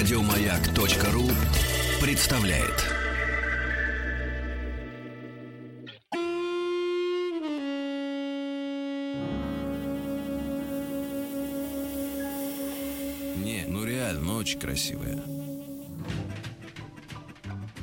Радиомаяк.ру представляет. Не, ну реально, ну очень красивая.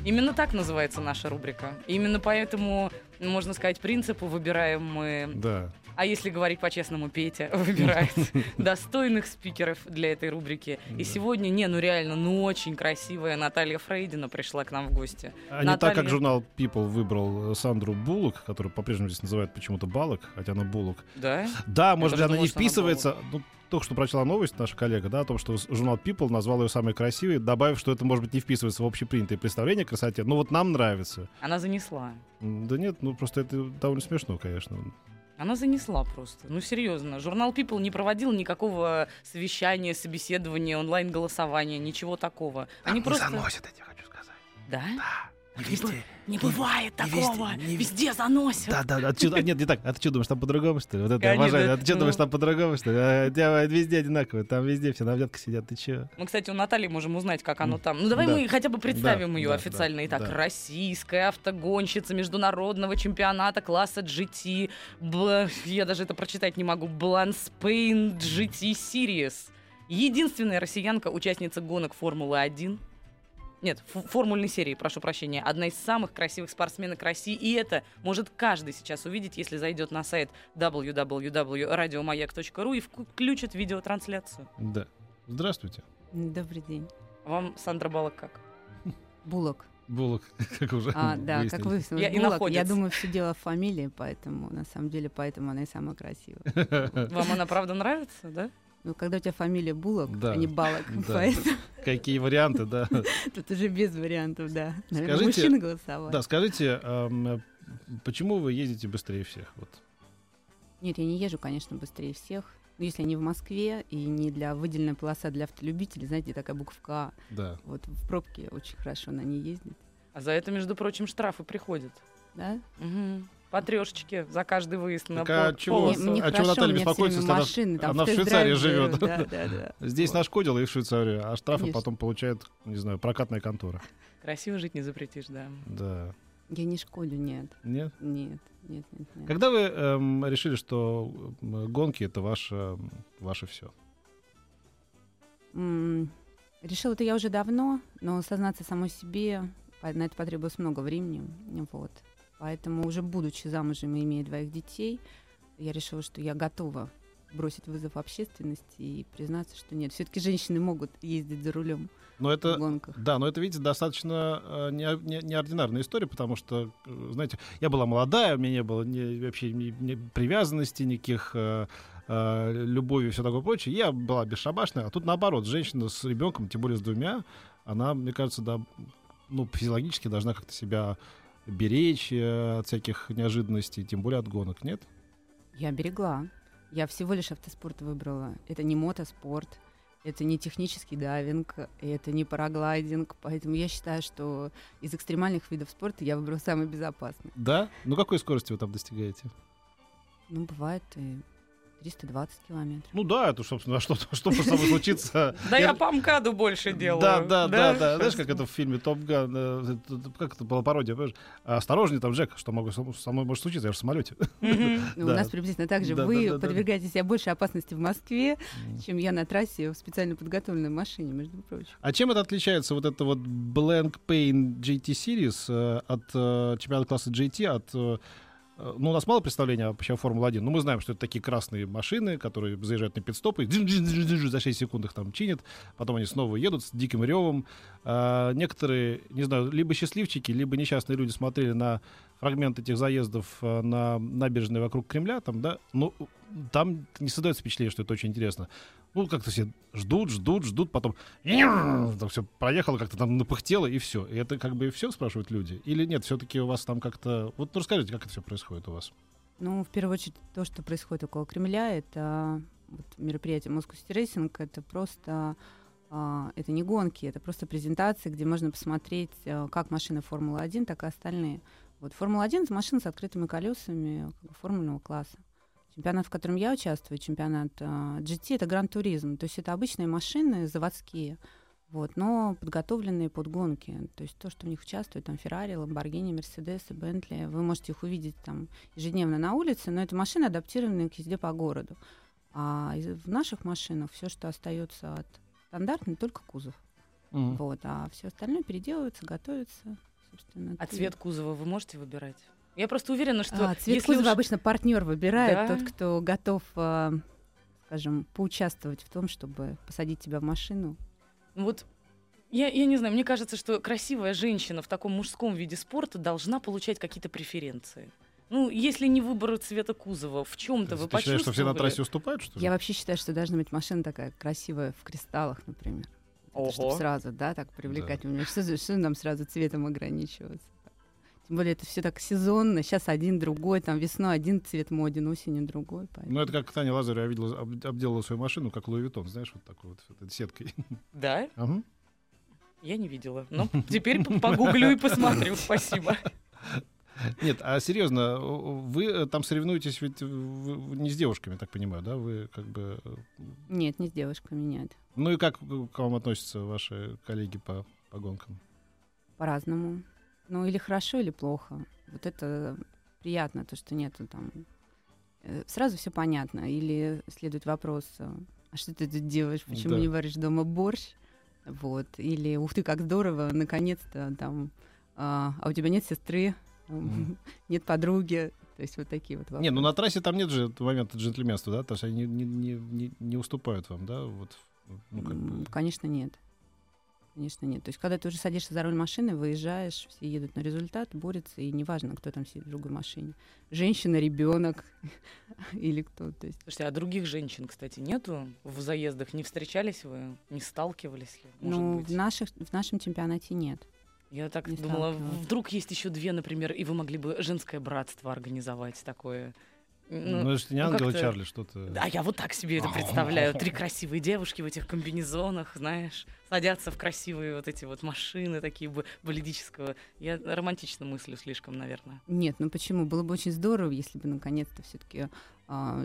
Именно так называется наша рубрика. Именно поэтому, можно сказать, принципу выбираем мы Да. А если говорить по-честному, Петя выбирает достойных спикеров для этой рубрики. И сегодня, не, ну реально, ну очень красивая Наталья Фрейдина пришла к нам в гости. А не так, как журнал People выбрал э, Сандру Буллок, которую по-прежнему здесь называют почему-то Балок, хотя она Буллок. Да? Да, может быть, она думала, не вписывается. Ну, только что прочла новость наша коллега, да, о том, что журнал People назвал ее самой красивой, добавив, что это, может быть, не вписывается в общепринятое представление о красоте. Ну вот нам нравится. Она занесла. Да нет, ну просто это довольно смешно, конечно. Она занесла просто. Ну, серьезно. Журнал People не проводил никакого совещания, собеседования, онлайн-голосования, ничего такого. Они просто... заносят, я тебе хочу сказать. Да? Да. Не, везде. бы- не бывает не везде, такого. не Везде заносят. Да, да, да. А ты а нет, не так. А ты что думаешь, там по-другому, что ли? Вот это Конечно, обожаю. А ты что ну. думаешь, там по-другому, что ли? А, тебя везде одинаково. Там везде все на взятках сидят. Ты че? Мы, кстати, у Натальи можем узнать, как оно там. Ну, давай Да. мы хотя бы представим Да, ее да, официально. да, Итак, да. российская автогонщица международного чемпионата класса GT. Бла- Я даже это прочитать не могу. Бланспейн GT Series. Единственная россиянка, участница гонок Формулы-1. Нет, формульной серии, прошу прощения. Одна из самых красивых спортсменок России. И это может каждый сейчас увидеть, если зайдет на сайт www.radiomayak.ru и включит видеотрансляцию. Да. Здравствуйте. Добрый день. Вам Сандра Балок как? Булок. Булок, как уже А, да, как выяснилось, Я- и находится. Я думаю, все дело в фамилии, поэтому, на самом деле, поэтому она и самая красивая. Вам она правда нравится, да? Ну, когда у тебя фамилия Булок, Да, а не Балок, да. поэтому Какие варианты, да. тут уже без вариантов, да. Наверное, Скажите- мужчины голосовали. Да, скажите, эм, почему вы ездите быстрее всех? Вот. Нет, я не езжу, конечно, быстрее всех. Но если не в Москве и не для выделенной полоса для автолюбителей, знаете, такая буковка А. Да. Вот в пробке очень хорошо на ней ездить. А за это, между прочим, штрафы приходят. Да? Угу. По трешечке за каждый выезд на Так а пол- чего? Мне, мне а чего Наталья беспокоится, если она- машины, там, она в Швейцарии живет? Да, да, да. Здесь Вот. нашкодила и в Швейцарию, а штрафы Конечно. потом получает, не знаю, прокатная контора. Красиво жить не запретишь, да. Да. Я не шкодю, нет. Нет? Нет, нет, нет, нет. Когда вы эм, решили, что гонки это ваше, ваше все? М, Решила это я уже давно, но сознаться самой себе, на это потребовалось много времени. Вот. Поэтому уже будучи замужем и имея двоих детей, я решила, что я готова бросить вызов общественности и признаться, что нет, все-таки женщины могут ездить за рулем Но в это, гонках. да, но это, видите, достаточно э, не- не- неординарная история, потому что, э, знаете, я была молодая, у меня не было ни- вообще ни, ни привязанности, никаких э, э, любови и все такое прочее. Я была бесшабашная, а тут наоборот, женщина с ребенком, тем более с двумя, она, мне кажется, да, ну, физиологически должна как-то себя беречь э, от всяких неожиданностей, тем более от гонок, нет? Я берегла. Я всего лишь автоспорт выбрала. Это не мотоспорт, это не технический дайвинг, это не параглайдинг. Поэтому я считаю, что из экстремальных видов спорта я выбрала самый безопасный. Да? Ну, какой скорости вы там достигаете? Ну, бывает и 320 километров. Ну да, это, собственно, а что, что может со мной случиться? Да я по МКАДу больше делаю. Да, да, да, да. Знаешь, как это в фильме Топ Ган, э, как это была пародия, понимаешь? Осторожнее там, Джек, что могу, со мной может случиться, я же в самолете. Ну. У нас приблизительно так же. Вы подвергаете себя большей опасности в Москве, чем я на трассе в специально подготовленной машине, между прочим. А чем это отличается, вот это вот Blank Pain GT Series э, от э, чемпионата класса GT, от... э, ну, у нас мало представления вообще о Формуле-1, но мы знаем, что это такие красные машины, которые заезжают на пидстопы, за 6 секунд их там чинят, потом они снова едут с диким ревом. А, некоторые, не знаю, либо счастливчики, либо несчастные люди смотрели на фрагмент этих заездов э, на набережной вокруг Кремля, там, да, ну, там не создается впечатление, что это очень интересно. Ну, как-то все ждут, ждут, ждут, потом там все проехало, как-то там напыхтело, и все. И это как бы и все, спрашивают люди? Или нет, все-таки у вас там как-то... Вот ну, расскажите, как это все происходит у вас? Ну, в первую очередь, то, что происходит около Кремля, это вот, мероприятие Moscow City Racing, это просто а, это не гонки, это просто презентации, где можно посмотреть, а, как машины Формулы-1, так и остальные. Вот Формула-1 — это машина с открытыми колесами формульного класса. Чемпионат, в котором я участвую, чемпионат а, GT, это Гран-туризм. То есть это обычные машины заводские. Вот, но подготовленные под гонки. То есть то, что в них участвуют, там Феррари, Ламборгини, Мерседес и Бентли, вы можете их увидеть там ежедневно на улице, но это машины, адаптированные к езде по городу. А в наших машинах все, что остается от стандартной, только кузов. Мгм. Вот, а все остальное переделывается, готовится. Собственно, А ты- цвет кузова вы можете выбирать? Я просто уверена, что А, цвет если кузова уж- обычно партнер выбирает, Да? тот, кто готов, а, скажем, поучаствовать в том, чтобы посадить тебя в машину. Ну Вот я, я не знаю, мне кажется, что красивая женщина в таком мужском виде спорта должна получать какие-то преференции. Ну, если не выбор цвета кузова, в чем-то вы Ты считаешь, что все на трассе уступают, что ли? Я вообще считаю, что должна быть машина такая красивая в кристаллах, например. Ого. Чтобы сразу, да, так привлекать. Что, за- что нам сразу цветом ограничиваться? Тем более это все так сезонно. Сейчас один, другой, там весной один цвет моден, осенью другой. поэтому- Ну, это как Таня Лазарева видела, об- обделала свою машину, как Луи Виттон, знаешь, вот такой вот этой сеткой. Да? Ага. Я не видела. Ну, теперь погуглю и посмотрю. Спасибо. Нет, а серьезно, вы э, там соревнуетесь ведь не с девушками, так понимаю, да? Вы как бы... э, Нет, не с девушками, нет. Ну и как к вам относятся ваши коллеги по, по гонкам? По-разному. Ну, или хорошо, или плохо. Вот это приятно, то, что нету там... э, Сразу все понятно. Или следует вопрос, э, а что ты тут делаешь, почему Да. не варишь дома борщ? Вот. Или, ух ты, как здорово, наконец-то там... А, а у тебя нет сестры, Мгм. нет подруги. То есть вот такие вот вопросы. Не, ну на трассе там нет же момента джентльменства, да? То есть они не, не, не, не уступают вам, да? Вот, ну, как бы... Конечно, нет. Конечно, нет. То есть, когда ты уже садишься за руль машины, выезжаешь, все едут на результат, борются, и неважно, кто там сидит в другой машине. Женщина, ребенок или кто. То есть, Слушайте, а других женщин, кстати, нету в заездах? Не встречались вы? Не сталкивались ли? Может ну, быть? в, наших, в нашем чемпионате нет. Я так не думала, вдруг есть еще две, например, и вы могли бы женское братство организовать такое. Ну, Ну, это же не ну, как-то- Чарли, что-то... а я вот так себе это представляю. Три красивые девушки в этих комбинезонах, знаешь, садятся в красивые вот эти вот машины такие бы болидического. Я романтично мыслю слишком, наверное. Нет, ну почему? Было бы очень здорово, если бы наконец-то все-таки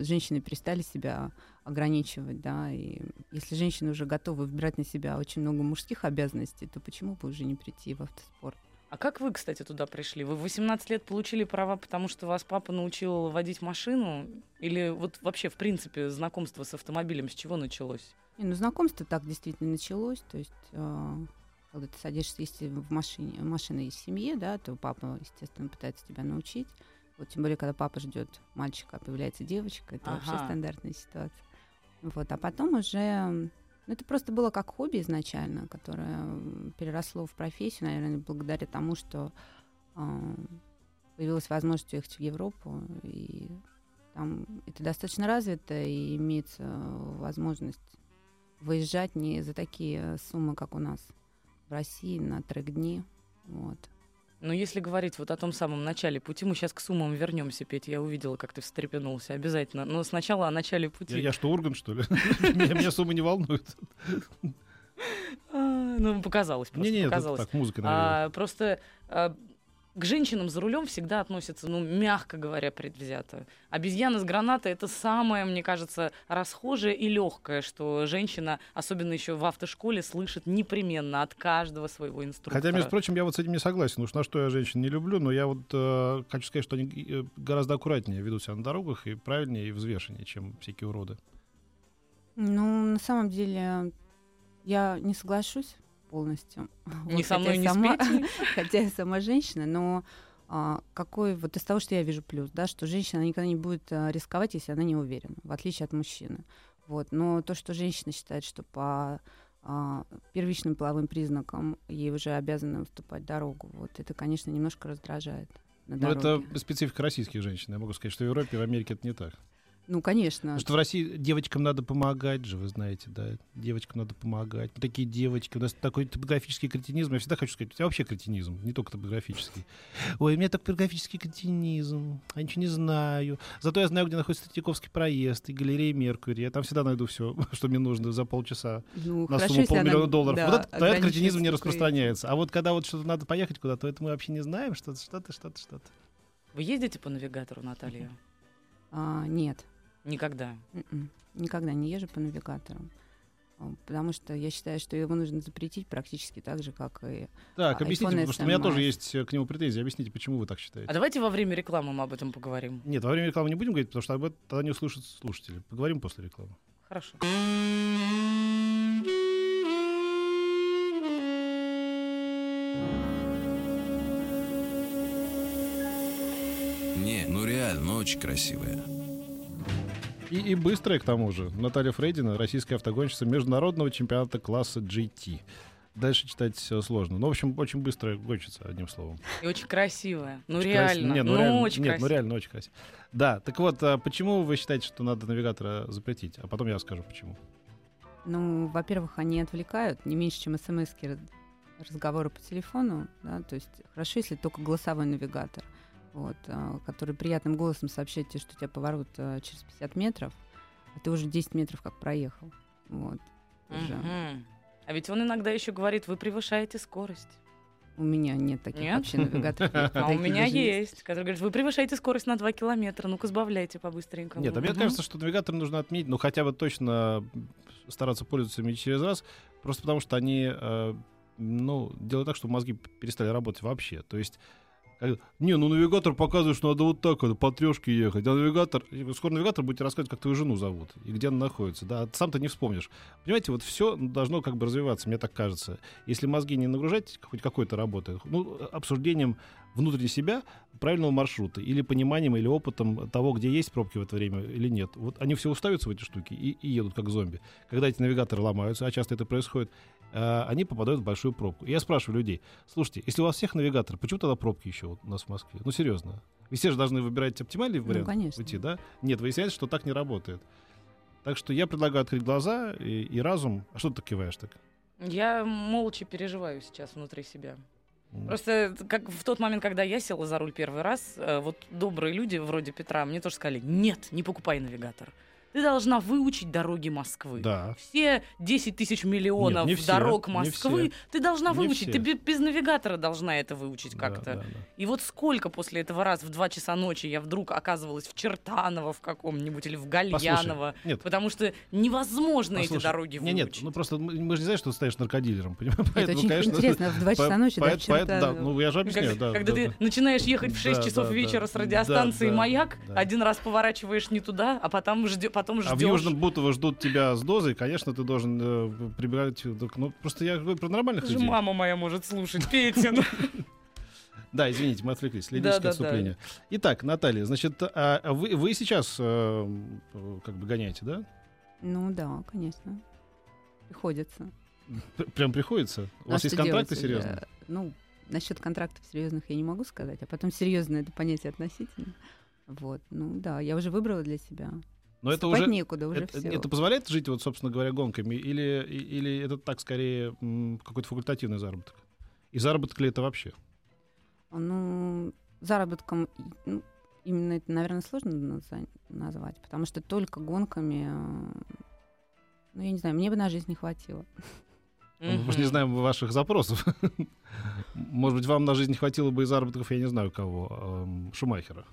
женщины перестали себя ограничивать, да, и если женщины уже готовы выбирать на себя очень много мужских обязанностей, то почему бы уже не прийти в автоспорт? А как вы, кстати, туда пришли? Вы в 18 лет получили права, потому что вас папа научил водить машину? Или вот вообще, в принципе, знакомство с автомобилем с чего началось? Не, ну, знакомство так действительно началось. То есть, э, когда ты садишься, если в машине, машина есть в семье, да, то папа, естественно, пытается тебя научить. Вот тем более, когда папа ждет мальчика, а появляется девочка, это вообще Ага. стандартная ситуация. Вот, а потом уже ну, это просто было как хобби изначально, которое переросло в профессию, наверное, благодаря тому, что а, появилась возможность уехать в Европу, и там это достаточно развито, и имеется возможность выезжать не за такие суммы, как у нас в России, на трек-дни. Вот. Но если говорить вот о том самом начале пути, мы сейчас к суммам вернемся, Петя. Я увидела, как ты встрепенулся. Обязательно. Но сначала о начале пути. Я, я что, Ургант, что ли? меня, суммы не волнуют. А, ну, показалось просто. Не-не, это показалось. так, музыка, наверное. А, просто а, к женщинам за рулем всегда относятся, ну, мягко говоря, предвзято. Обезьяна с гранатой это самое, мне кажется, расхожее и легкое, что женщина, особенно еще в автошколе, слышит непременно от каждого своего инструктора. Хотя, между прочим, я вот с этим не согласен. Уж на что я женщин не люблю, но я вот э, хочу сказать, что они э, гораздо аккуратнее ведут себя на дорогах и правильнее, и взвешеннее, чем всякие уроды. Ну, на самом деле, я не соглашусь полностью. Ни Вот, со хотя мной, с сама- Петей. Хотя я сама женщина, но а, какой вот из того, что я вижу плюс, да, что женщина никогда не будет а, рисковать, если она не уверена, в отличие от мужчины. Вот. Но то, что женщина считает, что по а, первичным половым признакам ей уже обязаны уступать дорогу, вот это, конечно, немножко раздражает. На Но дороге. это специфика российских женщин. Я могу сказать, что в Европе и в Америке это не так. Ну, конечно. Потому что в России девочкам надо помогать же, вы знаете, да. Девочкам надо помогать. Мы такие девочки. У нас такой топографический кретинизм. Я всегда хочу сказать, это вообще кретинизм, не только топографический. Ой, у меня топографический кретинизм. Я ничего не знаю. Зато я знаю, где находится Третьяковский проезд и галерея Меркурий. Я там всегда найду все, что мне нужно за полчаса Ну, на хорошо, сумму если она, полмиллиона долларов. да, вот это, на этот кретинизм не распространяется. А вот когда вот что-то надо поехать куда-то, это мы вообще не знаем, что-то, что-то, что-то, что-то. Вы ездите по навигатору, Наталья? А, нет. Никогда. М-м. Никогда не езжу по навигатору. Потому что я считаю, что его нужно запретить практически так же, как и... Так, А, объясните, iPhone потому что у меня тоже есть э, к нему претензии. Объясните, почему вы так считаете? А давайте во время рекламы мы об этом поговорим. Нет, во время рекламы не будем говорить, потому что об этом тогда не услышат слушатели. Поговорим после рекламы. Хорошо. Не, ну реально, ну очень красивая. И, и быстрая, к тому же. Наталья Фрейдина, российская автогонщица международного чемпионата класса GT. Дальше читать сложно. Ну, в общем, очень быстрая гонщица, одним словом. И очень красивая. Ну Очень реально. красиво. Нет, ну, ну, реально, очень нет, ну реально очень красиво. Да, так вот, а почему вы считаете, что надо навигатора запретить? А потом я скажу, почему. Ну, во-первых, они отвлекают не меньше, чем смс разговоры по телефону, да, то есть хорошо, если только голосовой навигатор, вот, а, который приятным голосом сообщает тебе, что у тебя поворот а, через 50 метров, а ты уже 10 метров как проехал, вот. Уже. Мгм. А ведь он иногда еще говорит, вы превышаете скорость. У меня нет таких Нет? вообще навигаторов. А у меня есть, который говорит, вы превышаете скорость на 2 километра, ну-ка сбавляйте побыстренько. Нет, а мне кажется, что навигатор нужно отменить, ну, хотя бы точно стараться пользоваться ими через раз, просто потому что они, э, ну, делают так, чтобы мозги перестали работать вообще. То есть, не, ну, навигатор показывает, что надо вот так вот, по трешке ехать, а навигатор, скоро навигатор будет рассказывать, как твою жену зовут и где она находится, да, сам ты не вспомнишь. Понимаете, вот все должно как бы развиваться, мне так кажется. Если мозги не нагружать хоть какой-то работой, ну, обсуждением внутренне себя правильного маршрута или пониманием или опытом того, где есть пробки в это время или нет. Вот они все уставятся в эти штуки и, и едут как зомби. Когда эти навигаторы ломаются, а часто это происходит, э, они попадают в большую пробку. И я спрашиваю людей, слушайте, если у вас всех навигаторы, почему тогда пробки еще вот у нас в Москве? Ну, серьезно. Вы все же должны выбирать оптимальный вариант конечно. пути, да? Нет, выясняется, что так не работает. Так что я предлагаю открыть глаза и, и разум. А что ты так киваешь так? Я молча переживаю сейчас внутри себя. Просто как в тот момент, когда я села за руль первый раз, э, вот добрые люди вроде Петра мне тоже сказали, нет, не покупай навигатор. Ты должна выучить дороги Москвы. Да. Все 10 тысяч миллионов Нет, не все, дорог не Москвы все. ты должна Не выучить. все. Ты бе- без навигатора должна это выучить Да, как-то. да, да. И вот сколько после этого раз в 2 часа ночи я вдруг оказывалась в Чертаново в каком-нибудь или в Гальяново. Нет, Потому что невозможно эти Послушай, дороги не, выучить. нет, ну просто мы, мы же не знаем, что ты станешь наркодилером, понимаешь? Это Поэтому, очень конечно, интересно, в 2 часа по- ночи, да, поэт- в поэт- да, ну я же объясняю, Когда, да. когда да, ты да. начинаешь ехать в 6 Да, часов да, вечера да. с радиостанции Да, да, «Маяк», да. один раз поворачиваешь не туда, а потом, ждё, потом ждешь. А в Южном Бутово ждут тебя с дозой, конечно, ты должен э, прибегать. к- Ну, просто я говорю про нормальных людей. мама моя может слушать, Петя. ну. Да, извините, мы отвлеклись. Лирическое Да, да, да. отступление. Итак, Наталья, значит, а вы, вы сейчас э, как бы гоняете, да? Ну да, конечно. Приходится. П- Прям приходится? У а вас есть контракты делать? серьезные? Э, Ну, насчет контрактов серьезных я не могу сказать, а потом серьезно это понятие относительно. Вот, ну да, я уже выбрала для себя. Но это уже... некуда, уже Это, все. это позволяет жить, вот, собственно говоря, гонками? Или, или это так скорее какой-то факультативный заработок? И заработок ли это вообще? Ну, заработком ну, именно это, наверное, сложно назвать, потому что только гонками, э, ну, я не знаю, мне бы на жизнь не хватило. Мы просто не знаем ваших запросов. Может быть, вам на жизнь не хватило бы и заработков, я не знаю кого, эм, Шумахера.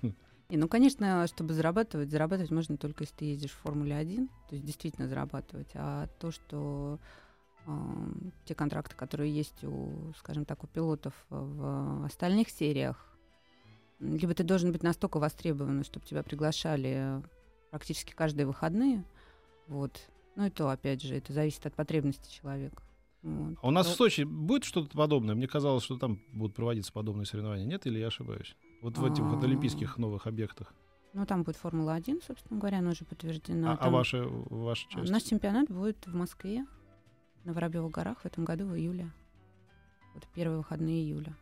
И, ну, конечно, чтобы зарабатывать, зарабатывать можно только если ты ездишь в Формуле 1, то есть действительно зарабатывать. А то, что эм, те контракты, которые есть у, скажем так, у пилотов в остальных сериях, либо ты должен быть настолько востребован, чтобы тебя приглашали практически каждые выходные, вот. Ну и то, опять же, это зависит от потребностей человека. Вот. А у нас Ну- в Сочи будет что-то подобное? Мне казалось, что там будут проводиться подобные соревнования. Нет, или я ошибаюсь? Вот в этих вот А. олимпийских новых объектах. Ну, там будет Формула-1, собственно говоря, она уже подтверждена. А, а Там- ваша, ваша А часть? Наш чемпионат будет в Москве на Воробьевых горах в этом году в июле. Вот первые выходные июля.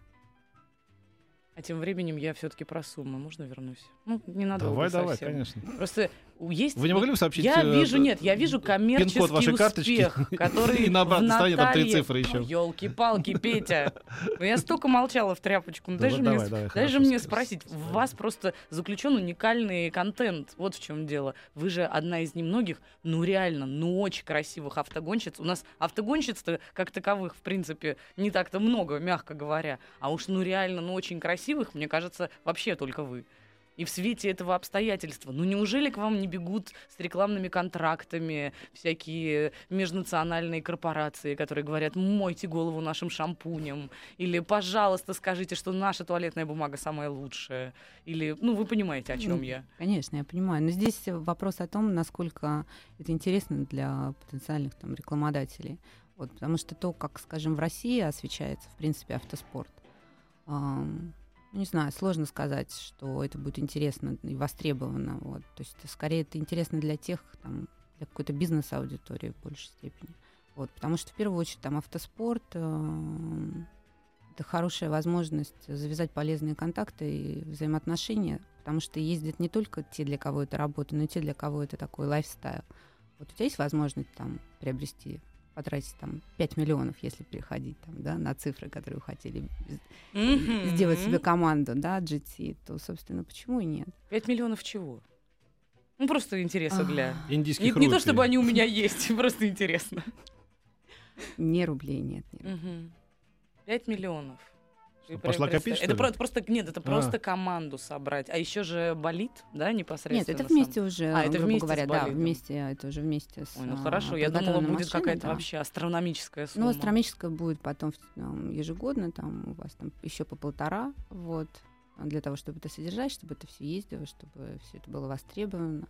А тем временем я все-таки про суммы. Можно вернусь? Ну, ненадолго Давай, давай, совсем. конечно. Просто есть... Вы не могли бы сообщить? Я э, вижу, нет, я вижу коммерческий вашей карточки успех, который и на обратной стороне там три цифры еще. Елки-палки, Петя. Ну, я столько молчала в тряпочку. Ну, дай Давай, же мне, дай же мне спросить. В вас просто заключен уникальный контент. Вот в чем дело. Вы же одна из немногих, ну реально, ну очень красивых автогонщиц. У нас автогонщиц-то как таковых, в принципе, не так-то много, мягко говоря. А уж ну реально, ну очень красивых, мне кажется, вообще только вы. И в свете этого обстоятельства, ну неужели к вам не бегут с рекламными контрактами всякие межнациональные корпорации, которые говорят, мойте голову нашим шампунем, или, пожалуйста, скажите, что наша туалетная бумага самая лучшая, или, ну, вы понимаете, о чем Ну, я. Конечно, я понимаю. Но здесь вопрос о том, насколько это интересно для потенциальных там, рекламодателей. Вот, потому что то, как, скажем, в России освещается, в принципе, автоспорт, не знаю, сложно сказать, что это будет интересно и востребовано. Вот. То есть, скорее, это интересно для тех, там, для какой-то бизнес-аудитории в большей степени. Вот, потому что, в первую очередь, там автоспорт ам, это хорошая возможность завязать полезные контакты и взаимоотношения, потому что ездят не только те, для кого это работа, но и те, для кого это такой лайфстайл. Вот у тебя есть возможность там приобрести, потратить там 5 миллионов, если переходить там, да, на цифры, которые вы хотели Мгм. сделать себе команду, да, GT, то, собственно, почему и нет? 5 миллионов чего? Ну, просто интереса для... А, Индийских Не, не то, чтобы они у меня есть, просто интересно. Не рублей нет. нет. Мгм. 5 миллионов. Что, Вы пошла копить, что это ли? про- просто нет, это А. просто команду собрать. А еще же болит, да, непосредственно. Нет, это сам? вместе уже, А, это грубо вместе с говоря, да, вместе, это уже вместе с Ой, ну а, хорошо, я думала, будет какая-то да. вообще астрономическая сумма. Ну, астрономическая будет потом там, ежегодно, там у вас там еще по полтора, вот, а для того, чтобы это содержать, чтобы это все ездило, чтобы все это было востребовано.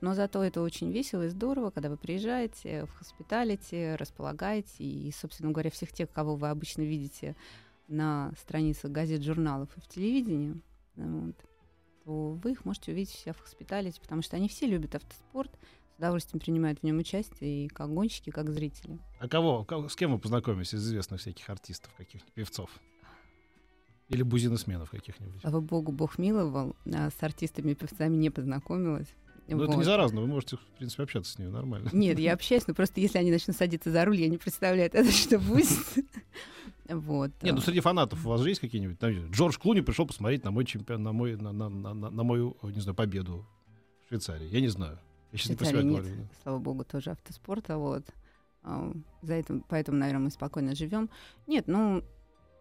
Но зато это очень весело и здорово, когда вы приезжаете в хоспиталити, располагаете, и, собственно говоря, всех тех, кого вы обычно видите на страницах газет, журналов и в телевидении, вот, то вы их можете увидеть все в хоспиталити, потому что они все любят автоспорт, с удовольствием принимают в нем участие и как гонщики, и как зрители. А кого, ко- с кем вы познакомились из известных всяких артистов, каких-нибудь певцов? Или бузиносменов каких-нибудь? Слава богу, Бог миловал, а с артистами и певцами не познакомилась. Ну, это Вот. не заразно, вы можете, в принципе, общаться с ними нормально. Нет, я общаюсь, но просто если они начнут садиться за руль, я не представляю, это что будет. Вот. Нет, ну среди фанатов у вас же есть какие-нибудь? Джордж Клуни пришел посмотреть на мой чемпион, на мой, на, на- на- на- мою, не знаю, победу в Швейцарии. Я не знаю. Я сейчас не про себя говорю. да. Слава богу, тоже автоспорта, вот. За это, поэтому, наверное, мы спокойно живем. Нет, ну,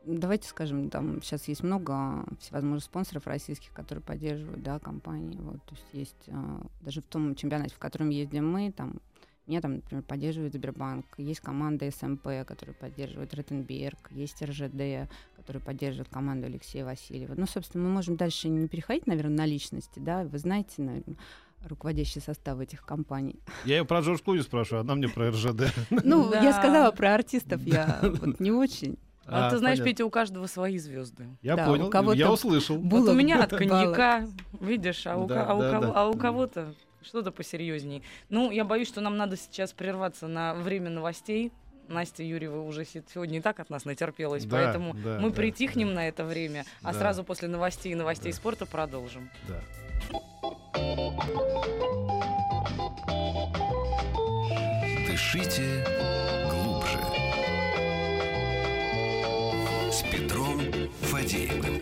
давайте скажем, там сейчас есть много всевозможных спонсоров российских, которые поддерживают, да, компании. Вот, то есть есть а, даже в том чемпионате, в котором ездим мы, там меня там, например, поддерживает Сбербанк, есть команда СМП, которая поддерживает Ротенберг, есть РЖД, который поддерживает команду Алексея Васильева. Ну, собственно, мы можем дальше не переходить, наверное, на личности, да, вы знаете, наверное, руководящий состав этих компаний. Я ее про Джордж Клуни спрашиваю, она мне про РЖД. Ну, Да. я сказала про артистов, я вот не очень. А, ты знаешь, понятно. Петя, у каждого свои звезды. Я да, у понял, кого-то я услышал. Вот у меня от коньяка, видишь, а у, Да, ко- а у да, кого- да. а у кого-то что-то посерьезней. Ну, я боюсь, что нам надо сейчас прерваться на время новостей. Настя Юрьева уже се- сегодня и так от нас натерпелась, Да, поэтому да, мы да, притихнем да. на это время, а Да. сразу после новостей и новостей Да. спорта продолжим. Да. Дышите С Петром Фадеевым.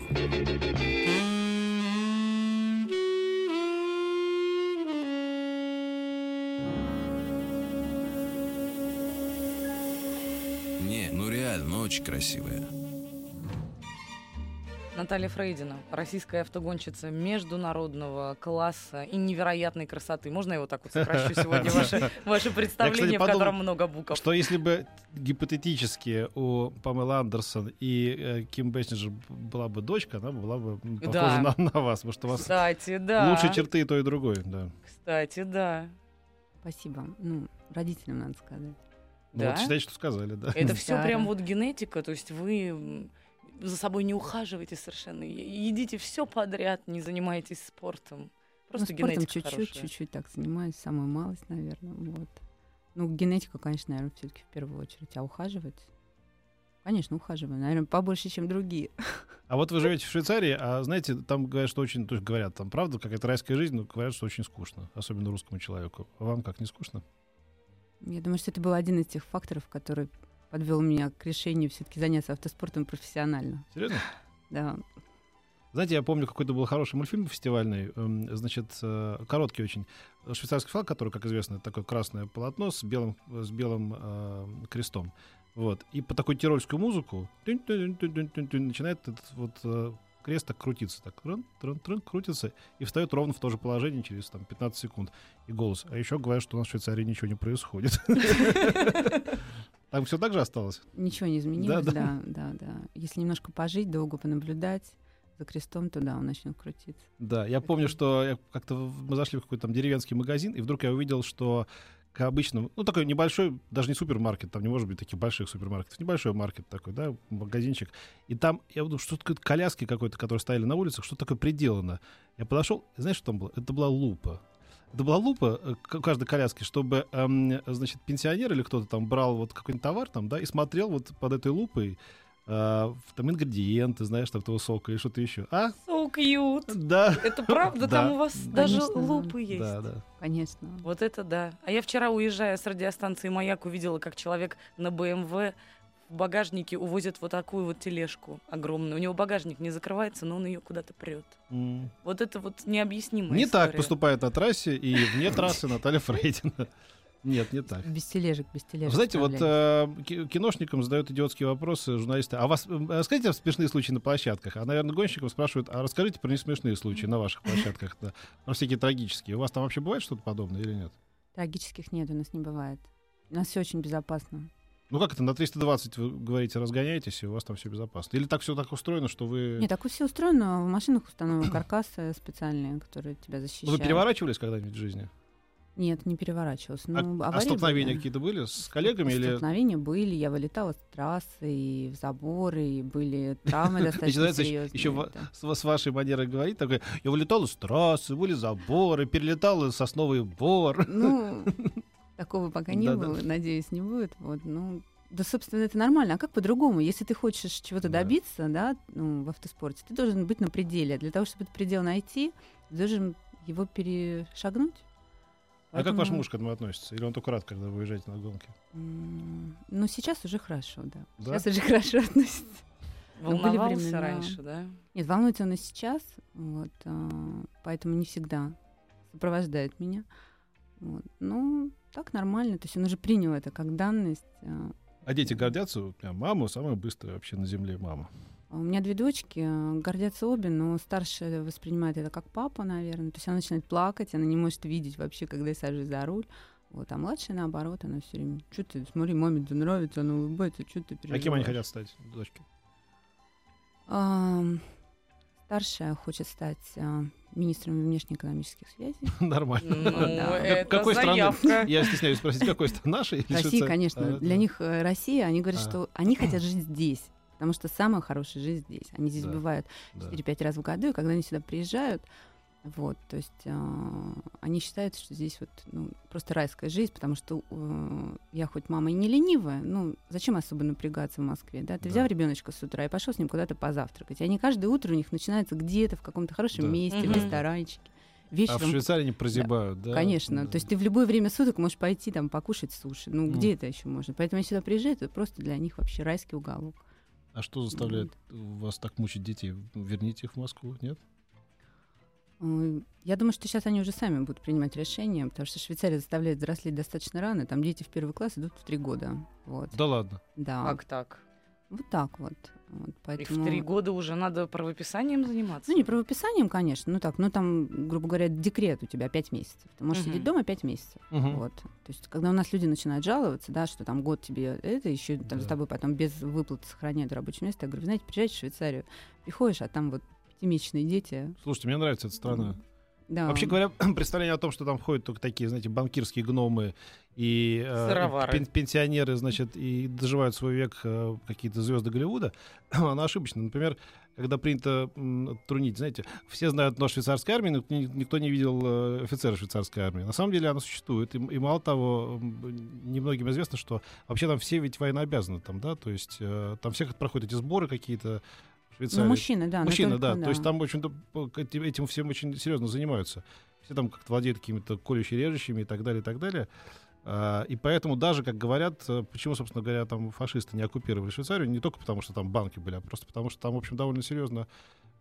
Не, ну реально, ну очень красивая. Наталья Фрейдина, российская автогонщица международного класса и невероятной красоты. Можно я его так вот сокращу сегодня, ваше, ваше представление, в подумал, котором много букв? Что если бы гипотетически у Памелы Андерсон и э, Ким Бессинджер была бы дочка, она была бы похожа Да. на, на вас, потому что у вас Кстати, да. лучшие черты и то, и другое. Да. Кстати, да. Спасибо. Ну, родителям надо сказать. Ну, Да? вот считайте, что сказали, да. Это все Да, прям да. вот генетика, то есть вы за собой не ухаживаете совершенно, едите все подряд, не занимаетесь спортом. Ну, Просто спортом генетика чуть-чуть, чуть-чуть так занимаюсь, самую малость, наверное, вот. Ну, генетика, конечно, наверное, все-таки в первую очередь. А ухаживать? Конечно, ухаживаю, наверное, побольше, чем другие. А вот вы живете в Швейцарии, а знаете, там говорят, что очень, то есть говорят, там правда какая-то райская жизнь, но говорят, что очень скучно, особенно русскому человеку. А Вам как не скучно? Я думаю, что это был один из тех факторов, который подвел меня к решению все-таки заняться автоспортом профессионально. Серьезно? Да. Знаете, я помню, какой-то был хороший мультфильм фестивальный, эм, значит, э, короткий очень. Швейцарский флаг, который, как известно, такое красное полотно с белым, с белым э, крестом. Вот. И по такой тирольскую музыку начинает этот вот э, крест так крутится, так трын, трын, трын, крутится, и встает ровно в то же положение через там, 15 секунд. И голос. А еще говорят, что у нас в Швейцарии ничего не происходит. Там все так же осталось? Ничего не изменилось, Да, да, да, да. Если немножко пожить, долго понаблюдать за крестом, то да, он начнет крутиться. Да, я помню, что я как-то мы зашли в какой-то там деревенский магазин, и вдруг я увидел, что к обычному, ну такой небольшой, даже не супермаркет, там не может быть таких больших супермаркетов, небольшой маркет такой, да, магазинчик. И там, я думаю, что такое коляски какой-то, которые стояли на улицах, что такое приделано. Я подошел, и знаешь, что там было? Это была лупа. Это была лупа э, каждой коляске, чтобы, эм, значит, пенсионер или кто-то там брал вот какой-нибудь товар там, да, и смотрел вот под этой лупой в- там ингредиенты, знаешь, там того сока или что-то еще. А? So cute. Да. Это правда, Да. там у вас даже Конечно. лупы есть. Да, да. Конечно. Вот это да. А я вчера, уезжая с радиостанции «Маяк», увидела, как человек на БМВ в багажнике увозит вот такую вот тележку огромную. У него багажник не закрывается, но он ее куда-то прет. М. Вот это вот необъяснимая Не так история. поступает на трассе и вне трассы Наталья Фрейдина. Нет, не так. Без тележек, без тележек. Вы знаете, вот э, ки- киношникам задают идиотские вопросы журналисты. А вас расскажите смешные случаи на площадках? А, наверное, гонщикам спрашивают, а расскажите про несмешные случаи на ваших площадках, да, про всякие трагические. У вас там вообще бывает что-то подобное или нет? Трагических нет, у нас не бывает. У нас все очень безопасно. Ну как это, на 320 вы говорите, разгоняетесь, и у вас там все безопасно? Или так все так устроено, что вы... Нет, так все устроено. В машинах установлены каркасы специальные, которые тебя Ну, защищают. вы переворачивались когда-нибудь в жизни? Нет, не переворачивался. А- Ну, а, аварии столкновения какие-то были с коллегами или... Столкновения были. Я вылетала с трассы, и в заборы, и были травмы достаточно серьезные. еще с, с вашей манерой говорить, такой, я вылетал из трассы, были заборы, перелетал из сосновый бор. Ну, такого пока не Да-да. было, надеюсь, не будет. Вот, ну, да, собственно, это нормально. А как по-другому? Если ты хочешь чего-то Да. добиться, да, ну, в автоспорте, ты должен быть на пределе. Для того, чтобы этот предел найти, ты должен его перешагнуть. А как ваш Поэтому, муж к этому относится? Или он только рад, когда вы уезжаете на гонки? Ну, сейчас уже хорошо, да. Да? Сейчас уже хорошо относится. Ну, были Волновался времена. раньше, да? Нет, волнуется он и сейчас, вот, а, поэтому не всегда сопровождает меня. Вот. Ну, так нормально, то есть он уже принял это как данность. а. А дети гордятся? У меня мама самая быстрая вообще на земле мама. А У меня две дочки, а, гордятся обе, но старшая воспринимает это как папа, наверное. То есть она начинает плакать, она не может видеть вообще, когда я сажусь за руль. Вот, а младшая, наоборот, она все время, что ты, смотри, маме это нравится, она улыбается, что ты А кем они переживаешь?» хотят стать, дочки? Старшая хочет стать а, министром внешнеэкономических связей. Нормально. Ну, Да. Какой страны? заявка. Я стесняюсь спросить, какой страны? Нашей? Швейцарии? конечно. А, Для да. них э, Россия, они говорят, А. что они хотят жить здесь. Потому что самая хорошая жизнь здесь. Они здесь Да. бывают Да. 4-5 раз в году, и когда они сюда приезжают, вот, то есть а, они считают, что здесь вот ну, просто райская жизнь, потому что э, я хоть мама и не ленивая, ну зачем особо напрягаться в Москве, да? Ты Да. взял ребеночка с утра и пошел с ним куда-то позавтракать, они каждое утро у них начинается где-то в каком-то хорошем Да. месте, в Мгм. ресторанчике. А в Вечером Швейцарии не прозябают, да? Конечно. Да. То есть ты в любое время суток можешь пойти там покушать суши. Ну, Мгм. где это еще можно? Поэтому они сюда приезжают, это просто для них вообще райский уголок. А что заставляет вас так мучить детей? Верните их в Москву, нет? Я думаю, что сейчас они уже сами будут принимать решения, потому что Швейцария заставляет взрослеть достаточно рано. Там дети в первый класс идут в три года. Вот. Да ладно. Да. Как так? Вот так вот. вот И поэтому... в три года уже надо правописанием заниматься? Ну, не правописанием, конечно. Ну так, ну там, грубо говоря, декрет у тебя пять месяцев. Ты можешь Мгм. сидеть дома пять месяцев. Мгм. Вот. То есть, когда у нас люди начинают жаловаться, да, что там год тебе это, еще там Да. с тобой потом без выплаты сохраняют рабочее место, я говорю, вы знаете, приезжайте в Швейцарию, приходишь, а там вот пятимесячные дети. Слушайте, мне нравится эта страна. Да. Вообще говоря, представление о том, что там ходят только такие, знаете, банкирские гномы и э, пен- пенсионеры, значит, и доживают свой век э, какие-то звезды Голливуда, она ошибочна. Например, когда принято м, трунить, знаете, все знают нож швейцарской армии, но ни- никто не видел э, офицера швейцарской армии. На самом деле она существует. И, и мало того, немногим известно, что вообще там все ведь военнообязаны там, да, то есть э, там всех проходят эти сборы какие-то Швейцарии. Ну, мужчины, да. но Мужчины, только, да. То есть там, в общем-то, этим всем очень серьезно занимаются. Все там как-то владеют какими-то колющими, режущими и так далее, и так далее. А, и поэтому даже, как говорят, э, почему, собственно говоря, там фашисты не оккупировали Швейцарию, не только потому, что там банки были, а просто потому, что там, в общем, довольно серьезно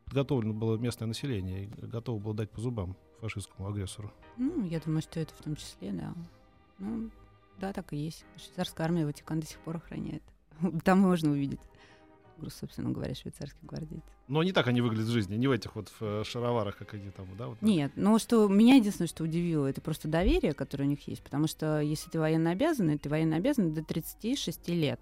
подготовлено было местное население и готово было дать по зубам фашистскому агрессору. Ну, я думаю, что это в том числе, да. Ну, да, так и есть. Швейцарская армия Ватикан до сих пор охраняет. Там можно увидеть. Собственно говоря, швейцарский гвардейцы. Но не так они выглядят в жизни, не в этих вот в э, шароварах, как они там, да? Вот, Нет, но что меня единственное, что удивило, это просто доверие, которое у них есть. Потому что если ты военно обязанный, ты военно обязанный до 36 лет.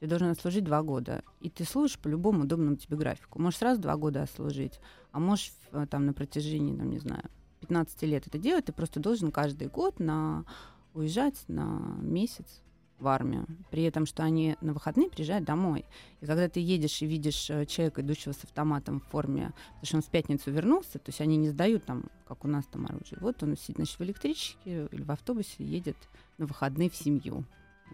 Ты должен отслужить два года. И ты служишь по любому удобному тебе графику. Можешь сразу два года отслужить, а можешь э, там на протяжении, там, не знаю, 15 лет это делать. Ты просто должен каждый год на... уезжать на месяц в армию. При этом, что они на выходные приезжают домой. И когда ты едешь и видишь э, человека, идущего с автоматом в форме, потому что он в пятницу вернулся, то есть они не сдают там, как у нас там оружие. Вот он сидит, значит, в электричке или в автобусе едет на выходные в семью.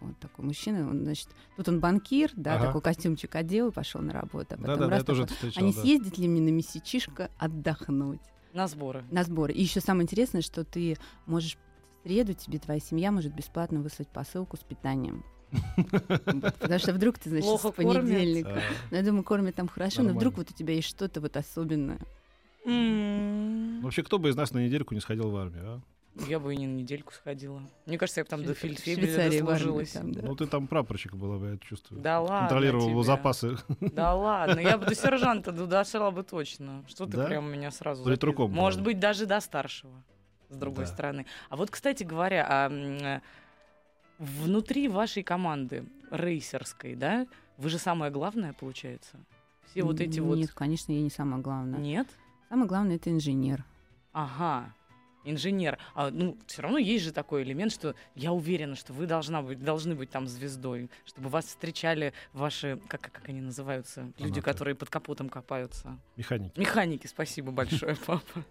Вот такой мужчина, он, значит, тут он банкир, да, Ага. такой костюмчик одел и пошел на работу. А Да, потом да, да, раз я тоже такой, встречал. а не да. съездить ли мне на месячишко отдохнуть? На сборы. На сборы. И еще самое интересное, что ты можешь среду, тебе твоя семья может бесплатно выслать посылку с питанием. Потому что вдруг ты, значит, Плохо с понедельника. А, Ну, я думаю, кормят там хорошо, но вдруг вот у тебя есть что-то вот особенное. М. Вообще, кто бы из нас на недельку не сходил в армию, а? Я бы и не на недельку сходила. Мне кажется, я бы там до фельдфебеля дослужилась. там, да. Ну, ты там прапорщик была бы, я чувствую. Да ладно Контролировал тебе. запасы. Да ладно, я бы до сержанта дошла бы точно. Что ты Да? прям меня сразу... Политруком? Может быть, даже до старшего, с другой Да. стороны. А вот, кстати говоря, а, внутри вашей команды рейсерской, да, вы же самое главное, получается? Все вот эти вот... Нет, конечно, я не самое главное. Нет? Самое главное это инженер. Ага. Инженер. А, ну, все равно есть же такой элемент, что я уверена, что вы должна быть, должны быть там звездой, чтобы вас встречали ваши, как, как они называются, люди, Фанаты. которые под капотом копаются. Механики. Механики, спасибо большое, папа.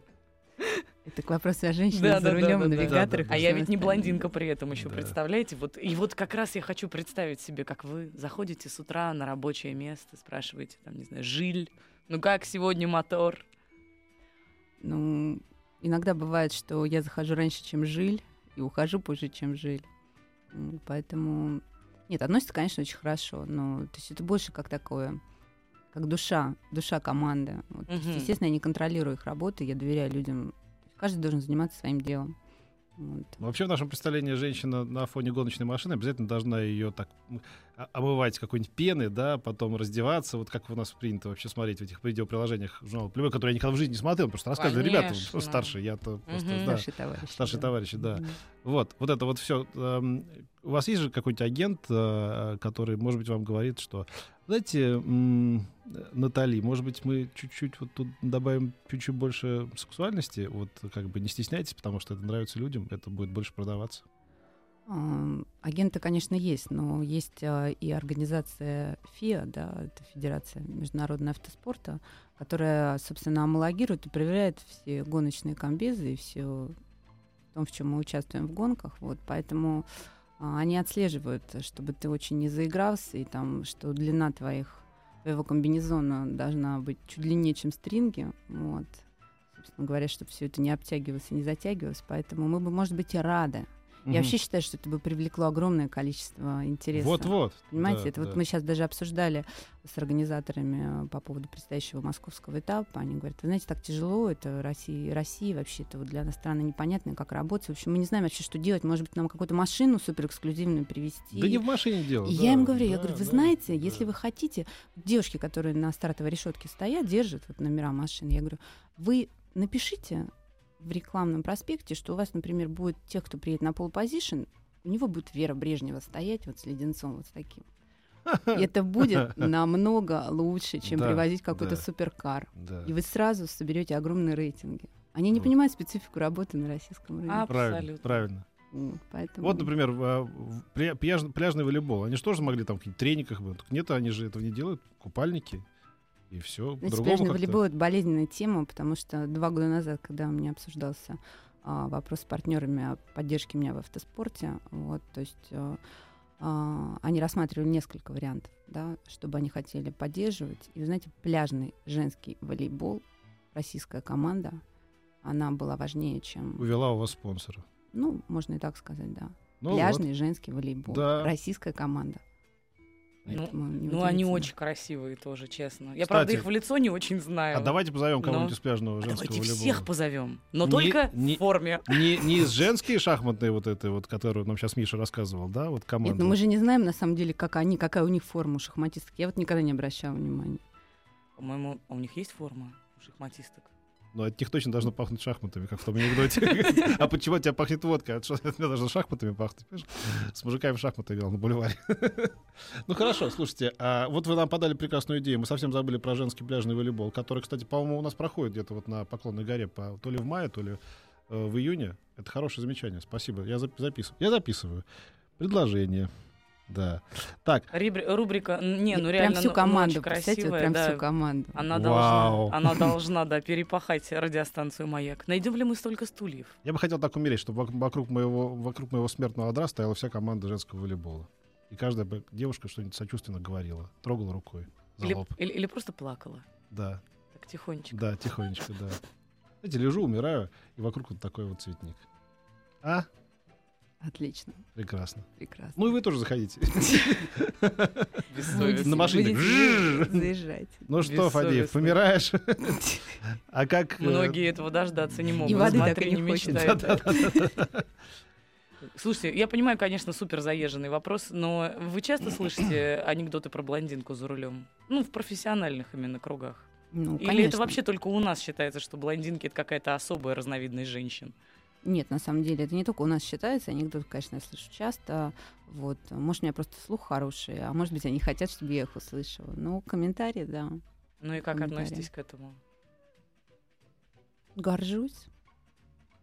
Это к вопросу о женщинах Да, за да, рулем, да, да. навигаторах. Да, А я ведь не блондинка при этом еще, Да. представляете? Вот, и вот как раз я хочу представить себе, как вы заходите с утра на рабочее место, спрашиваете, там, не знаю, жиль, ну как сегодня мотор? Ну, иногда бывает, что я захожу раньше, чем жиль, и ухожу позже, чем жиль. Поэтому... Нет, относится, конечно, очень хорошо, но то есть это больше как такое, как душа, душа команды. Вот, Мгм. естественно, я не контролирую их работу, я доверяю людям. Каждый должен заниматься своим делом. Вот. Вообще, в нашем представлении женщина на фоне гоночной машины обязательно должна ее так омывать какой-нибудь пены, да, потом раздеваться, вот как у нас принято вообще смотреть в этих видеоприложениях журнала Плевой, которые я никогда в жизни не смотрел, потому что рассказывали ребята ну, старшие, я-то просто, Мгм. да, Старшие товарищи. старшие да. товарищи, да. Мгм. Вот, вот это вот все. У вас есть же какой-нибудь агент, э, который, может быть, вам говорит, что, знаете, Натали, может быть, мы чуть-чуть вот тут добавим чуть-чуть больше сексуальности, вот как бы не стесняйтесь, потому что это нравится людям, это будет больше продаваться. Агенты, конечно, есть, но есть а, и организация ФИА, да, это Федерация международного автоспорта, которая, собственно, амалогирует и проверяет все гоночные комбезы и все в том, в чем мы участвуем в гонках. Вот, поэтому а, они отслеживают, чтобы ты очень не заигрался, и там, что длина твоих твоего комбинезона должна быть чуть длиннее, чем стринги. Вот. Собственно говоря, чтобы все это не обтягивалось и не затягивалось. Поэтому мы бы, может быть, и рады. Я вообще считаю, что это бы привлекло огромное количество интереса. Вот-вот. Понимаете, да, это вот да. мы сейчас даже обсуждали с организаторами э, по поводу предстоящего московского этапа. Они говорят, вы знаете, так тяжело, это Россия, Россия вообще, это вот для нас страны непонятно, как работать. В общем, мы не знаем вообще, что делать. Может быть, нам какую-то машину суперэксклюзивную привезти. Да не в машине дело. И да, я им говорю, я да, говорю, вы да, знаете, да. если вы хотите, девушки, которые на стартовой решетке стоят, держат вот номера машин, я говорю, вы напишите в рекламном проспекте, что у вас, например, будет тех, кто приедет на пол позишн, у него будет Вера Брежнева стоять вот с леденцом вот с таким. И это будет намного лучше, чем Да, привозить какой-то да. суперкар. Да. И вы сразу соберете огромные рейтинги. Они не Вот. понимают специфику работы на российском рынке. А, Правильно, Абсолютно. правильно. Вот, поэтому... Вот, например, пля- пляж- пляжный волейбол. Они же тоже могли там в каких-то трениках быть. Нет, они же этого не делают. Купальники. И все. Знаете, пляжный волейбол это болезненная тема, потому что два года назад, когда у меня обсуждался а, вопрос с партнерами о поддержке меня в автоспорте, вот, то есть а, а, они рассматривали несколько вариантов, да, чтобы они хотели поддерживать. И, вы знаете, пляжный женский волейбол, российская команда, она была важнее, чем, Увела у вас спонсора. ну, можно и так сказать, да. Ну пляжный женский волейбол, Да. российская команда. Ну, ну, они очень красивые тоже, честно. Я, Кстати, правда, их в лицо не очень знаю. А давайте позовем кого-нибудь Ну. из пляжного А женского давайте волейбола. всех позовем, но Не- только не- в форме. Не, не из женские шахматные вот этой вот, которую нам сейчас Миша рассказывал, да, вот команда. Нет, ну мы же не знаем на самом деле, как они, какая у них форма у шахматисток. Я вот никогда не обращала внимания. По-моему, а у них есть форма у шахматисток? Но от них точно должно пахнуть шахматами, как в том анекдоте. А почему от тебя пахнет водка? От меня должно шахматами пахнуть? С мужиками в шахматы играл на бульваре. Ну хорошо, слушайте, а вот вы нам подали прекрасную идею. Мы совсем забыли про женский пляжный волейбол, который, кстати, по-моему, у нас проходит где-то вот на Поклонной горе, то ли в мае, то ли э, в июне. Это хорошее замечание. Спасибо. Я зап- записываю. Я записываю. Предложение. Да. Так, Рибри- Рубрика, не, ну прям реально, всю ну, команду, очень представьте, вот красивая, прям да. всю команду. Она Вау. должна, она должна, да, перепахать радиостанцию «Маяк». Найдем ли мы столько стульев? я бы хотел так умереть, чтобы вок- вокруг моего, вокруг моего смертного одра стояла вся команда женского волейбола. И каждая бы девушка что-нибудь сочувственно говорила, трогала рукой за Или, лоб. или- или просто плакала, Да, так тихонечко. да, тихонечко, да. Знаете, лежу, умираю, и вокруг вот такой вот цветник. А? Отлично, Прекрасно. прекрасно. Ну и вы тоже заходите. На машине. Заезжать. Ну что, Фадеев, помираешь? А как... э, Многие этого дождаться не могут. И воды так и не мечтай. Слушайте, я понимаю, конечно, супер заезженный вопрос, но вы часто слышите анекдоты про блондинку за рулем? Ну, в профессиональных именно кругах. Ну, Или конечно. это вообще только у нас считается, что блондинки это какая-то особая разновидность женщин? Нет, на самом деле это не только у нас считается, анекдоты, конечно, я слышу часто. Вот, может, у меня просто слух хороший, а может быть, они хотят, чтобы я их услышала. Ну, комментарии, да. Ну и как относитесь к этому? Горжусь.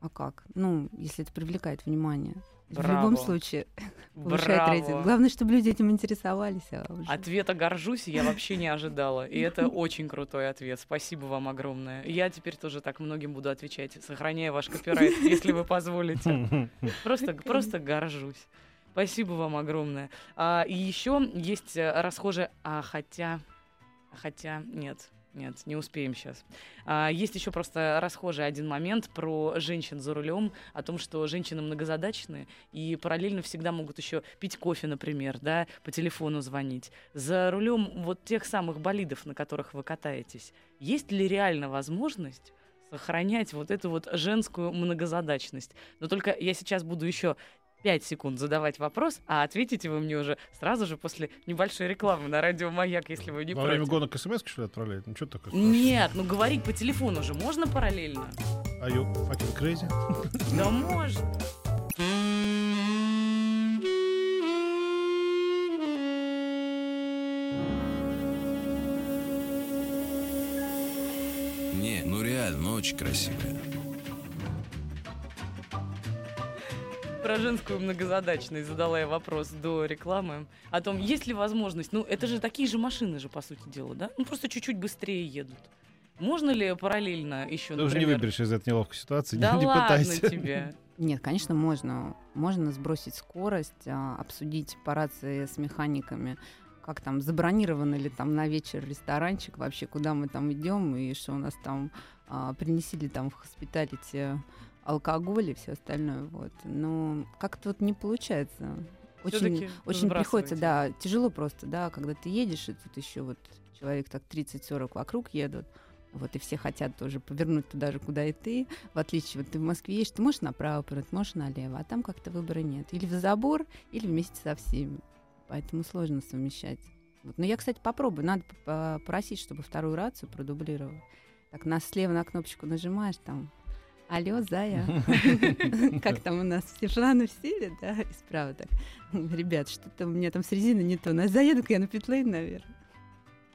А как? Ну, если это привлекает внимание. В Браво. любом случае повышает рейтинг. Главное, чтобы люди этим интересовались. А уже- Ответа горжусь я вообще не ожидала. И это очень крутой ответ. Спасибо вам огромное. Я теперь тоже так многим буду отвечать, сохраняя ваш копирайт, если вы позволите. Просто, просто горжусь. Спасибо вам огромное. А, и еще есть э, расхожая... А хотя... Хотя... Нет. Нет, не успеем сейчас. А, есть еще просто расхожий один момент про женщин за рулем, о том, что женщины многозадачные и параллельно всегда могут еще пить кофе, например, да, по телефону звонить. За рулем вот тех самых болидов, на которых вы катаетесь, есть ли реально возможность сохранять вот эту вот женскую многозадачность? Но только я сейчас буду еще 5 секунд задавать вопрос, а ответите вы мне уже сразу же после небольшой рекламы на радио «Маяк», если вы не Во время гонок смс что ли, отправляют? Ну что такое? Нет, ну говорить по телефону же можно параллельно? Are you fucking crazy? Да можно. Не, ну реально, ну очень красивая. Про женскую многозадачность задала я вопрос до рекламы. О том, есть ли возможность... Ну, это же такие же машины же, по сути дела, да? Ну, просто чуть-чуть быстрее едут. Можно ли параллельно еще, Ты уже не выберешься из этой неловкой ситуации. Да не, не ладно пытайся. тебе. Нет, конечно, можно. Можно сбросить скорость, а, обсудить по рации с механиками, как там, забронировано ли там на вечер ресторанчик, вообще, куда мы там идем, и что у нас там а, принесли там в хоспиталите алкоголь и все остальное. Вот. Но как-то вот не получается. Очень, очень приходится, да, тяжело просто, да, когда ты едешь, и тут еще вот человек так 30-40 вокруг едут, вот, и все хотят тоже повернуть туда же, куда и ты. В отличие, вот ты в Москве едешь, ты можешь направо повернуть, можешь налево, а там как-то выбора нет. Или в забор, или вместе со всеми. Поэтому сложно совмещать. Вот. Но я, кстати, попробую. Надо попросить, чтобы вторую рацию продублировал. Так, на слева на кнопочку нажимаешь, там, алло, Зая. Как там у нас все планы в стиле, да, и справа так. Ребят, что-то у меня там с резиной не то. На- Заеду-ка я на питлейн, наверное.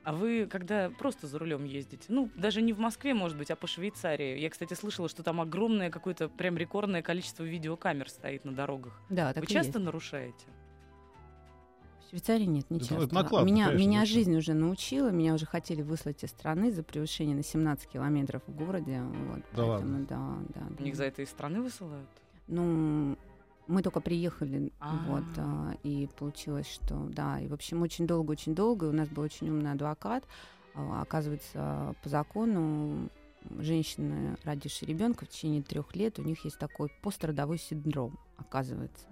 А вы, когда просто за рулем ездите, ну, даже не в Москве, может быть, а по Швейцарии. Я, кстати, слышала, что там огромное какое-то прям рекордное количество видеокамер стоит на дорогах. Да, так вы часто есть. нарушаете? В Швейцарии нет, не Это- часто. это накладно, меня конечно, меня конечно. жизнь уже научила, меня уже хотели выслать из страны за превышение на 17 километров в городе. Вот, Да поэтому, да, да, У них да. за это из страны высылают? Ну, мы только приехали, А. вот, а, и получилось, что, да, и, в общем, очень долго, очень долго, и у нас был очень умный адвокат. А, Оказывается, по закону женщины, родившие ребенка в течение трех лет, у них есть такой пострадовой синдром, оказывается.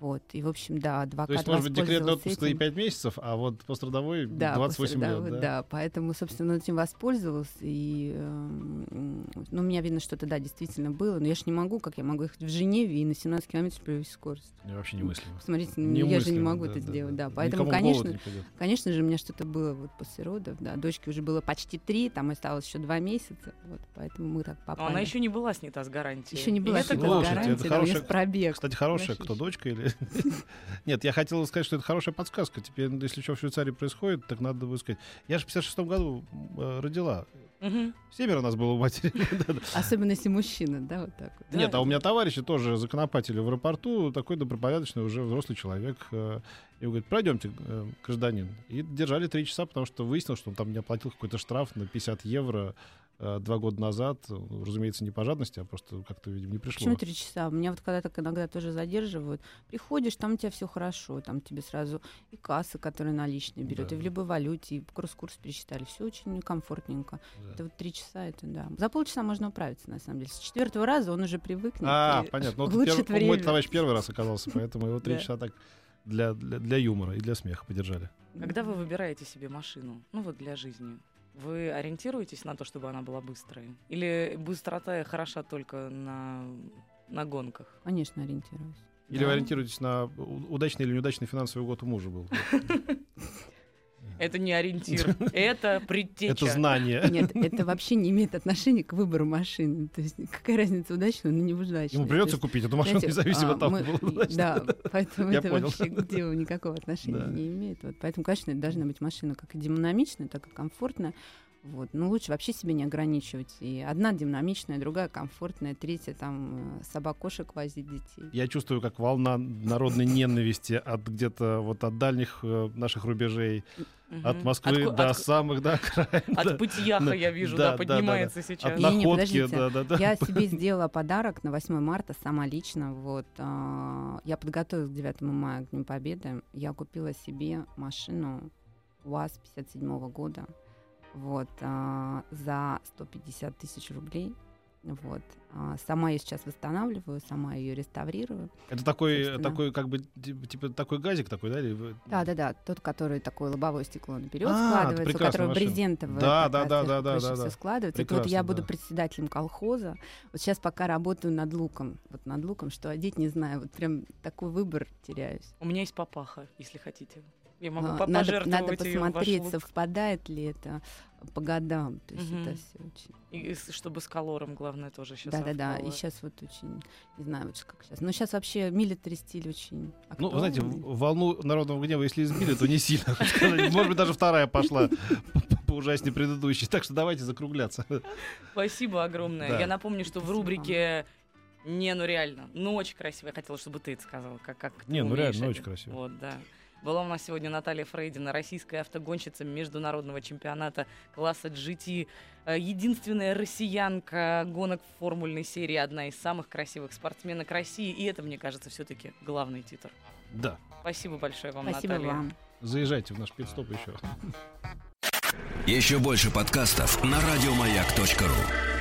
Вот, и, в общем, да, адвокат То есть, может быть, декретный отпуск и этим. 5 месяцев, а вот пострадовой Да, 28 после- лет, да, да? поэтому, собственно, он этим воспользовался. И, эм, ну, у меня видно, что-то, да, действительно было. Но я же не могу, как я могу ехать в Женеве и на 17 километров превысить скорость. Не, Вообще немыслимо. Смотрите, ну, я же не Немыслимо, могу да, это да, сделать, да. да. Поэтому, Никому конечно, не конечно же, у меня что-то было вот после родов, да. Дочке уже было почти три, там осталось еще два месяца, вот, поэтому мы так Но попали. она еще не была снята с гарантии. Еще не И была это снята с это гарантией, да, меня хорошая- с пробег. Кстати, хорошая, кто дочка или... Нет, я хотел сказать, что это хорошая подсказка. Теперь, если что в Швейцарии происходит, так надо бы сказать. Я же в 56 году э, родила. Мгм. Семеро нас было у матери. Особенно если мужчина, да, вот так вот. Да. Нет, а у меня товарищи тоже законопатили в аэропорту, такой добропорядочный уже взрослый человек. э, И он говорит, пройдемте, э, гражданин. И держали три часа, потому что выяснилось, что он там не оплатил какой-то штраф на 50 евро два года назад. Разумеется, не по жадности, а просто как-то, видимо, не пришло. Почему три часа? Меня вот когда так иногда тоже задерживают. Приходишь, там у тебя все хорошо, там тебе сразу и касса, которая наличные берет, Да. и в любой валюте, и кросс-курс пересчитали. Все очень комфортненько. Да. Это вот три часа, это да. За полчаса можно управиться, на самом деле. С четвертого раза он уже привыкнет. А, и понятно. Вот перв- Мой время. товарищ первый раз оказался, поэтому его три часа так для, для, для юмора и для смеха подержали. Когда вы выбираете себе машину, ну вот для жизни, вы ориентируетесь на то, чтобы она была быстрой? Или быстрота хороша только на, на гонках? Конечно, ориентируюсь. Или Да. вы ориентируетесь на удачный или неудачный финансовый год у мужа был? Это не ориентир, это предтеча. Это знание. Нет, это вообще не имеет отношения к выбору машины. То есть какая разница, удачная, но не удачная. Ему придется есть, купить эту машину, знаете, независимо а, от того, мы- было удачно. Да, поэтому Я это понял. вообще к делу никакого отношения Да. не имеет. Вот, поэтому, конечно, это должна быть машина как и динамичная, так и комфортная. Вот. Но лучше вообще себе не ограничивать. И одна динамичная, другая комфортная, третья там э, собак-кошек возить детей. Я чувствую, как волна народной ненависти от где-то вот от дальних э, наших рубежей, От Москвы От- до от- самых, да, окраин, От да, Пытьяха, Да, я вижу, да, да, да, да, поднимается от сейчас. Не-не, находки, подождите. да, да, да. Я себе сделала подарок на 8 марта сама лично. Вот, а, я подготовилась к 9 мая, к Дню Победы. Я купила себе машину УАЗ 57 года вот, а, за 150 тысяч рублей. Вот. А, Сама ее сейчас восстанавливаю, сама ее реставрирую. Это такой, Собственно. такой, как бы, типа, такой газик такой, да? Да, да, да. Тот, который такое лобовое стекло наперед А, складывается, у которого машина. брезентовая. Да, да, да, да, да, да, да. складывается. Это вот я Прекрасно, буду да. председателем колхоза. Вот сейчас пока работаю над луком. Вот над луком, что одеть, не знаю. Вот прям такой выбор теряюсь. У меня есть папаха, если хотите. Я могу А, по- надо, надо в посмотреть, совпадает ли это по годам. То есть Мгм. это все очень... И чтобы с колором, главное, тоже сейчас Да-да-да. И сейчас вот очень... Не знаю, вот как сейчас. Но сейчас вообще милитари стиль очень Ну, вы знаете, актуальный. в- волну народного гнева, если избили, то не сильно. Может быть, даже вторая пошла по ужаснее предыдущей. Так что давайте закругляться. Спасибо огромное. Да. Я напомню, что в Спасибо рубрике не, ну реально, ну очень красиво. Я хотела, чтобы ты это сказала, как, как ты Не, ну реально, это. очень красиво. Вот, да. Была у нас сегодня Наталья Фрейдина, российская автогонщица международного чемпионата класса GT. Э, Единственная россиянка гонок в формульной серии, одна из самых красивых спортсменок России. И это, мне кажется, все-таки главный титр. Да. Спасибо большое вам, Спасибо Наталья. вам. Заезжайте в наш пидстоп еще. Еще больше подкастов на радиомаяк.ру.